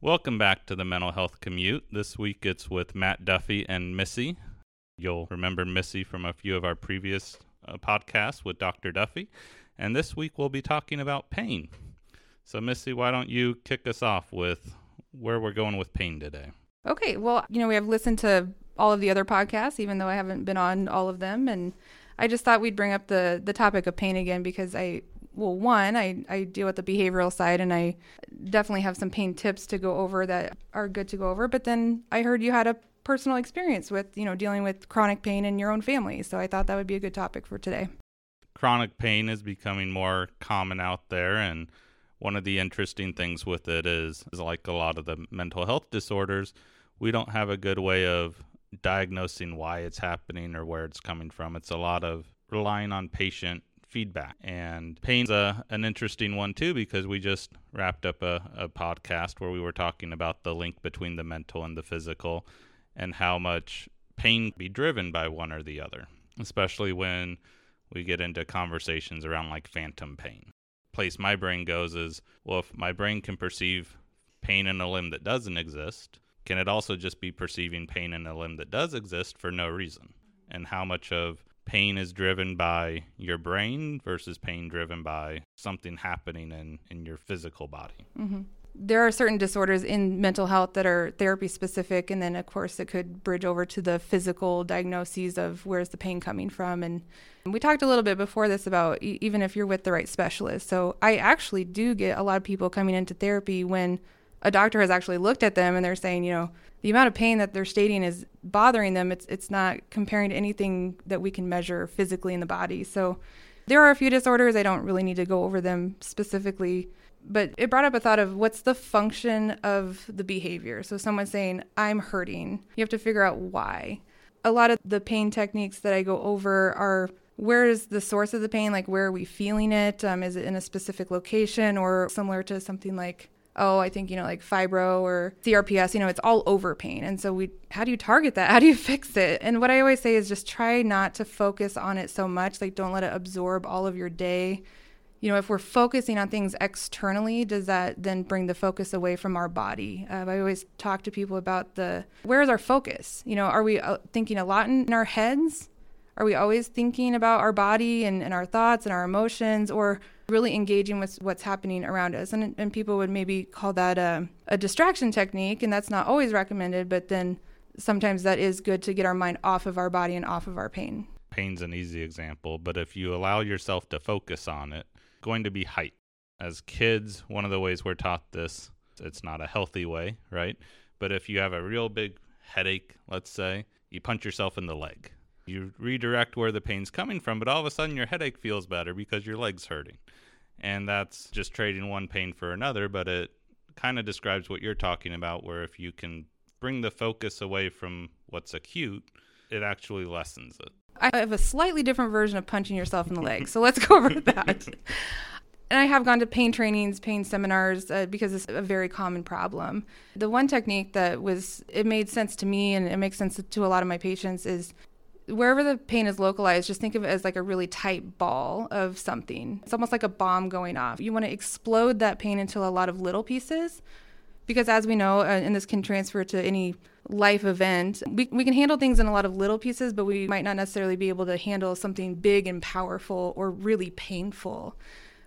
Welcome back to the Mental Health Commute. This week it's with Matt Duffy and Missy. You'll remember Missy from a few of our previous uh, podcasts with Dr. Duffy. And this week we'll be talking about pain. So, Missy, why don't you kick us off with where we're going with pain today? Okay. Well, you know, we have listened to all of the other podcasts, even though I haven't been on all of them. And I just thought we'd bring up the, the topic of pain again because I well, one, I, I deal with the behavioral side and I definitely have some pain tips to go over that are good to go over. But then I heard you had a personal experience with, you know, dealing with chronic pain in your own family. So I thought that would be a good topic for today. Chronic pain is becoming more common out there. And one of the interesting things with it is, is like a lot of the mental health disorders, we don't have a good way of diagnosing why it's happening or where it's coming from. It's a lot of relying on patient feedback. And pain's a, an interesting one too because we just wrapped up a, a podcast where we were talking about the link between the mental and the physical and how much pain be driven by one or the other, especially when we get into conversations around like phantom pain. Place my brain goes is well, if my brain can perceive pain in a limb that doesn't exist, can it also just be perceiving pain in a limb that does exist for no reason? And how much of pain is driven by your brain versus pain driven by something happening in, in your physical body. Mm-hmm. There are certain disorders in mental health that are therapy specific, and then, of course, it could bridge over to the physical diagnoses of where's the pain coming from. And we talked a little bit before this about even if you're with the right specialist. So, I actually do get a lot of people coming into therapy when a doctor has actually looked at them and they're saying, you know, the amount of pain that they're stating is bothering them. It's it's not comparing to anything that we can measure physically in the body. So there are a few disorders. I don't really need to go over them specifically, but it brought up a thought of what's the function of the behavior. So someone's saying, I'm hurting. You have to figure out why. A lot of the pain techniques that I go over are where is the source of the pain? Like, where are we feeling it? Um, is it in a specific location or similar to something like oh, I think, you know, like fibro or CRPS, you know, it's all over pain. And so we, how do you target that? How do you fix it? And what I always say is just try not to focus on it so much. Like, don't let it absorb all of your day. You know, if we're focusing on things externally, does that then bring the focus away from our body? Uh, I always talk to people about the where is our focus? You know, are we uh, thinking a lot in our heads? Are we always thinking about our body and, and our thoughts and our emotions? Or really engaging with what's happening around us. And, and people would maybe call that a, a distraction technique, and that's not always recommended, but then sometimes that is good to get our mind off of our body and off of our pain. Pain's an easy example, but if you allow yourself to focus on it, going to be height. As kids, one of the ways we're taught this, it's not a healthy way, right? But if you have a real big headache, let's say, you punch yourself in the leg. You redirect where the pain's coming from, but all of a sudden your headache feels better because your leg's hurting. And that's just trading one pain for another, but it kind of describes what you're talking about, where if you can bring the focus away from what's acute, it actually lessens it. I have a slightly different version of punching yourself in the leg, so let's go over that. and I have gone to pain trainings, pain seminars uh, because it's a very common problem. The one technique that was it made sense to me and it makes sense to a lot of my patients is wherever the pain is localized, just think of it as like a really tight ball of something. It's almost like a bomb going off. You want to explode that pain into a lot of little pieces because, as we know, uh, and this can transfer to any life event, we, we can handle things in a lot of little pieces, but we might not necessarily be able to handle something big and powerful or really painful.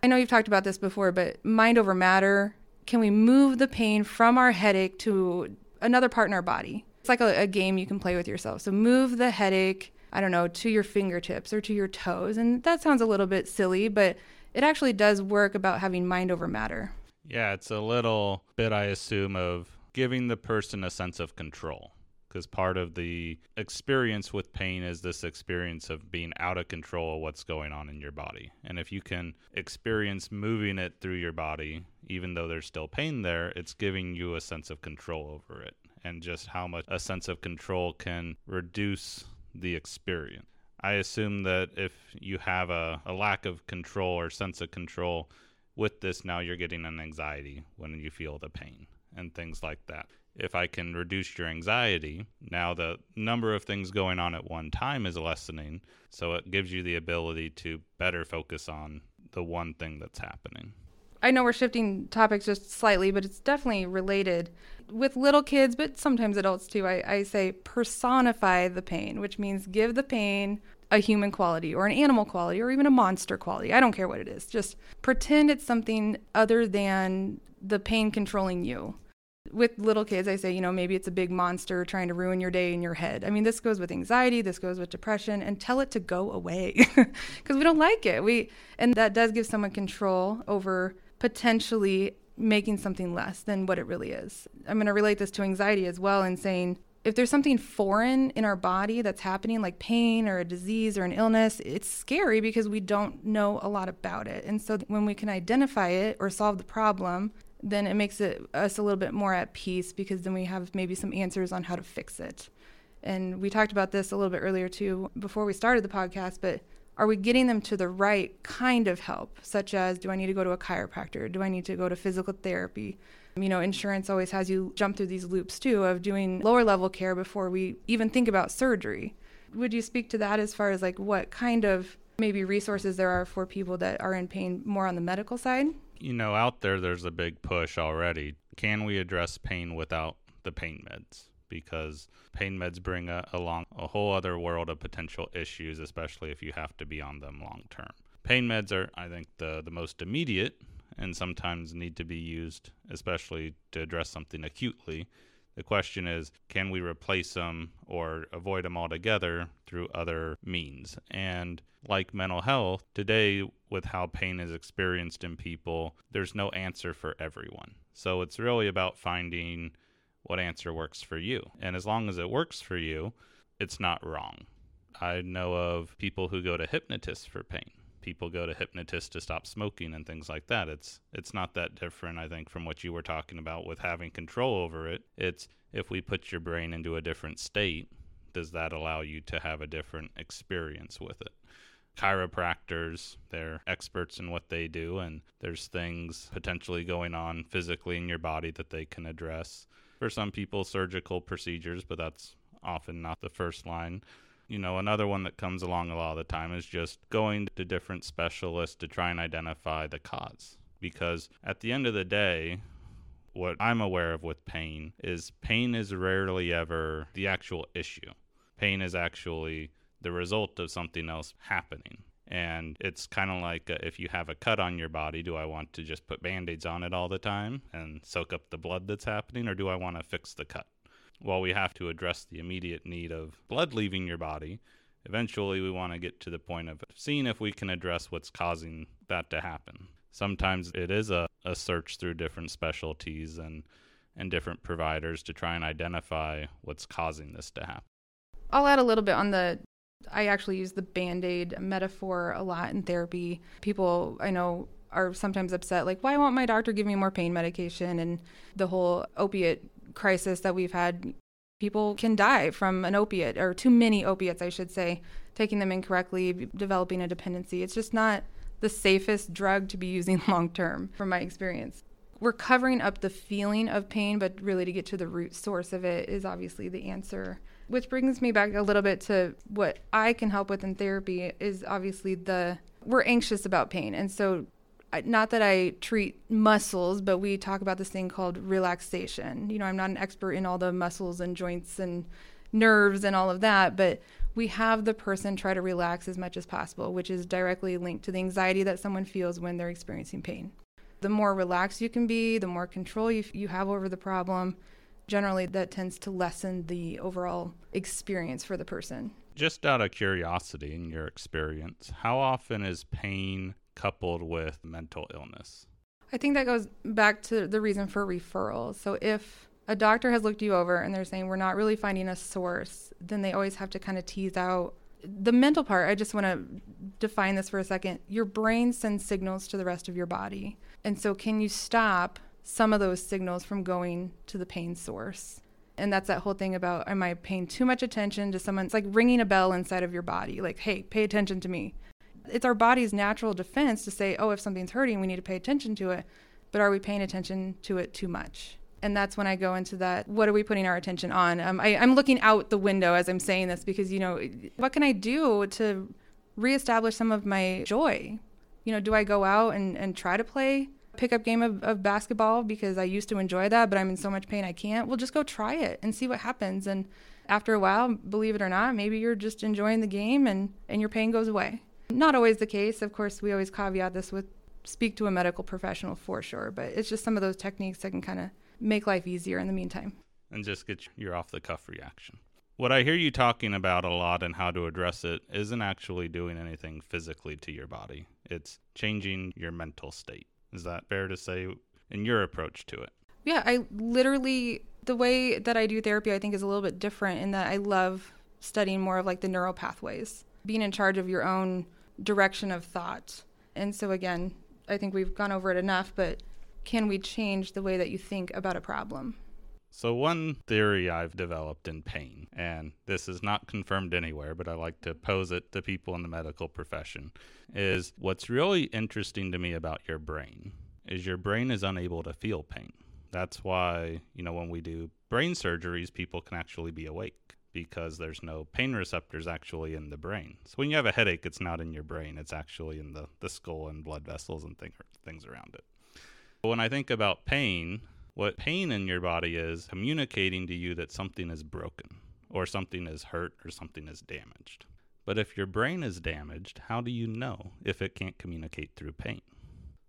I know you've talked about this before, but mind over matter. Can we move the pain from our headache to another part in our body? It's like a, a, game you can play with yourself. So move the headache, I don't know, to your fingertips or to your toes. And that sounds a little bit silly, but it actually does work about having mind over matter. Yeah, it's a little bit, I assume, of giving the person a sense of control. Because part of the experience with pain is this experience of being out of control of what's going on in your body. And if you can experience moving it through your body, even though there's still pain there, it's giving you a sense of control over it and just how much a sense of control can reduce the experience. I assume that if you have a, a lack of control or sense of control with this, now you're getting an anxiety when you feel the pain and things like that. If I can reduce your anxiety, now the number of things going on at one time is lessening. So it gives you the ability to better focus on the one thing that's happening. I know we're shifting topics just slightly, but it's definitely related with little kids, but sometimes adults too. I, I say personify the pain, which means give the pain a human quality or an animal quality or even a monster quality. I don't care what it is. Just pretend it's something other than the pain controlling you. With little kids, I say, you know, maybe it's a big monster trying to ruin your day in your head. I mean, this goes with anxiety, this goes with depression, and tell it to go away because we don't like it. We and that does give someone control over potentially making something less than what it really is. I'm going to relate this to anxiety as well and saying if there's something foreign in our body that's happening, like pain or a disease or an illness, it's scary because we don't know a lot about it. And so when we can identify it or solve the problem, then it makes it us a little bit more at peace because then we have maybe some answers on how to fix it. And we talked about this a little bit earlier too before we started the podcast, but are we getting them to the right kind of help, such as do I need to go to a chiropractor? Do I need to go to physical therapy? You know, insurance always has you jump through these loops too of doing lower level care before we even think about surgery. Would you speak to that as far as like what kind of maybe resources there are for people that are in pain more on the medical side? You know, out there, there's a big push already. Can we address pain without the pain meds? Because pain meds bring a, along a whole other world of potential issues, especially if you have to be on them long term. Pain meds are, I think, the, the most immediate and sometimes need to be used, especially to address something acutely. The question is, can we replace them or avoid them altogether through other means? And like mental health, today, with how pain is experienced in people, there's no answer for everyone. So it's really about finding what answer works for you. And as long as it works for you, it's not wrong. I know of people who go to hypnotists for pain people go to hypnotists to stop smoking and things like that. It's it's not that different, I think, from what you were talking about with having control over it. It's if we put your brain into a different state, does that allow you to have a different experience with it? Chiropractors, they're experts in what they do, and there's things potentially going on physically in your body that they can address. For some people, surgical procedures, but that's often not the first line you know, another one that comes along a lot of the time is just going to different specialists to try and identify the cause. Because at the end of the day, what I'm aware of with pain is pain is rarely ever the actual issue. Pain is actually the result of something else happening. And it's kind of like uh, if you have a cut on your body, do I want to just put band aids on it all the time and soak up the blood that's happening, or do I want to fix the cut? while we have to address the immediate need of blood leaving your body, eventually we want to get to the point of seeing if we can address what's causing that to happen. Sometimes it is a, a search through different specialties and, and different providers to try and identify what's causing this to happen. I'll add a little bit on the I actually use the band aid metaphor a lot in therapy. People I know are sometimes upset, like, why won't my doctor give me more pain medication? And the whole opiate crisis that we've had, people can die from an opiate or too many opiates, I should say, taking them incorrectly, developing a dependency. It's just not the safest drug to be using long term, from my experience. We're covering up the feeling of pain, but really to get to the root source of it is obviously the answer. Which brings me back a little bit to what I can help with in therapy is obviously the we're anxious about pain. And so not that I treat muscles, but we talk about this thing called relaxation. You know, I'm not an expert in all the muscles and joints and nerves and all of that, but we have the person try to relax as much as possible, which is directly linked to the anxiety that someone feels when they're experiencing pain. The more relaxed you can be, the more control you, you have over the problem, generally that tends to lessen the overall experience for the person. Just out of curiosity in your experience, how often is pain coupled with mental illness? I think that goes back to the reason for referral. So if a doctor has looked you over and they're saying we're not really finding a source, then they always have to kind of tease out the mental part. I just want to define this for a second. Your brain sends signals to the rest of your body. And so can you stop some of those signals from going to the pain source? And that's that whole thing about am I paying too much attention to someone? It's like ringing a bell inside of your body, like, hey, pay attention to me. It's our body's natural defense to say, oh, if something's hurting, we need to pay attention to it. But are we paying attention to it too much? And that's when I go into that. What are we putting our attention on? Um, I, I'm looking out the window as I'm saying this because, you know, what can I do to reestablish some of my joy? You know, do I go out and, and try to play pickup game of, of basketball because I used to enjoy that, but I'm in so much pain I can't. Well, just go try it and see what happens. And after a while, believe it or not, maybe you're just enjoying the game and, and your pain goes away. Not always the case. Of course, we always caveat this with speak to a medical professional for sure, but it's just some of those techniques that can kind of make life easier in the meantime. And just get your off the cuff reaction. What I hear you talking about a lot and how to address it isn't actually doing anything physically to your body. It's changing your mental state. Is that fair to say in your approach to it? Yeah, I literally, the way that I do therapy, I think is a little bit different in that I love studying more of like the neural pathways, being in charge of your own direction of thought. And so, again, I think we've gone over it enough, but can we change the way that you think about a problem? So, one theory I've developed in pain, and this is not confirmed anywhere, but I like to pose it to people in the medical profession, is what's really interesting to me about your brain is your brain is unable to feel pain. That's why, you know, when we do brain surgeries, people can actually be awake because there's no pain receptors actually in the brain. So when you have a headache, it's not in your brain, it's actually in the, the skull and blood vessels and thing, things around it. But when I think about pain, what pain in your body is communicating to you that something is broken, or something is hurt, or something is damaged. But if your brain is damaged, how do you know if it can't communicate through pain?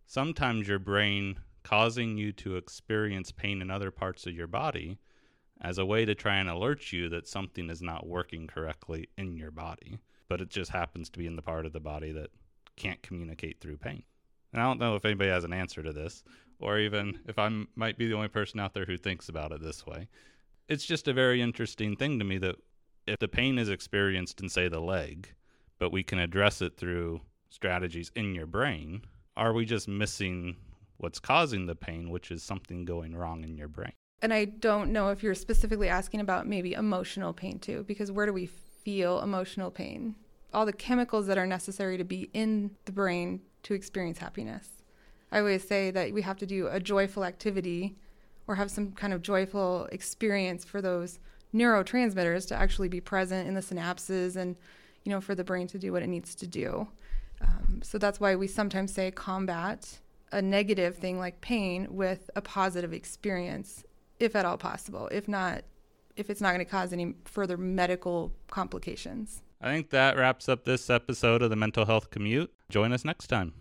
Sometimes your brain causing you to experience pain in other parts of your body as a way to try and alert you that something is not working correctly in your body, but it just happens to be in the part of the body that can't communicate through pain. And I don't know if anybody has an answer to this, or even if I might be the only person out there who thinks about it this way. It's just a very interesting thing to me that if the pain is experienced in, say, the leg, but we can address it through strategies in your brain, are we just missing what's causing the pain, which is something going wrong in your brain? And I don't know if you're specifically asking about maybe emotional pain too, because where do we feel emotional pain? All the chemicals that are necessary to be in the brain to experience happiness. I always say that we have to do a joyful activity or have some kind of joyful experience for those neurotransmitters to actually be present in the synapses and you know for the brain to do what it needs to do. Um, so that's why we sometimes say combat a negative thing like pain with a positive experience if at all possible. If not if it's not going to cause any further medical complications. I think that wraps up this episode of the mental health commute. Join us next time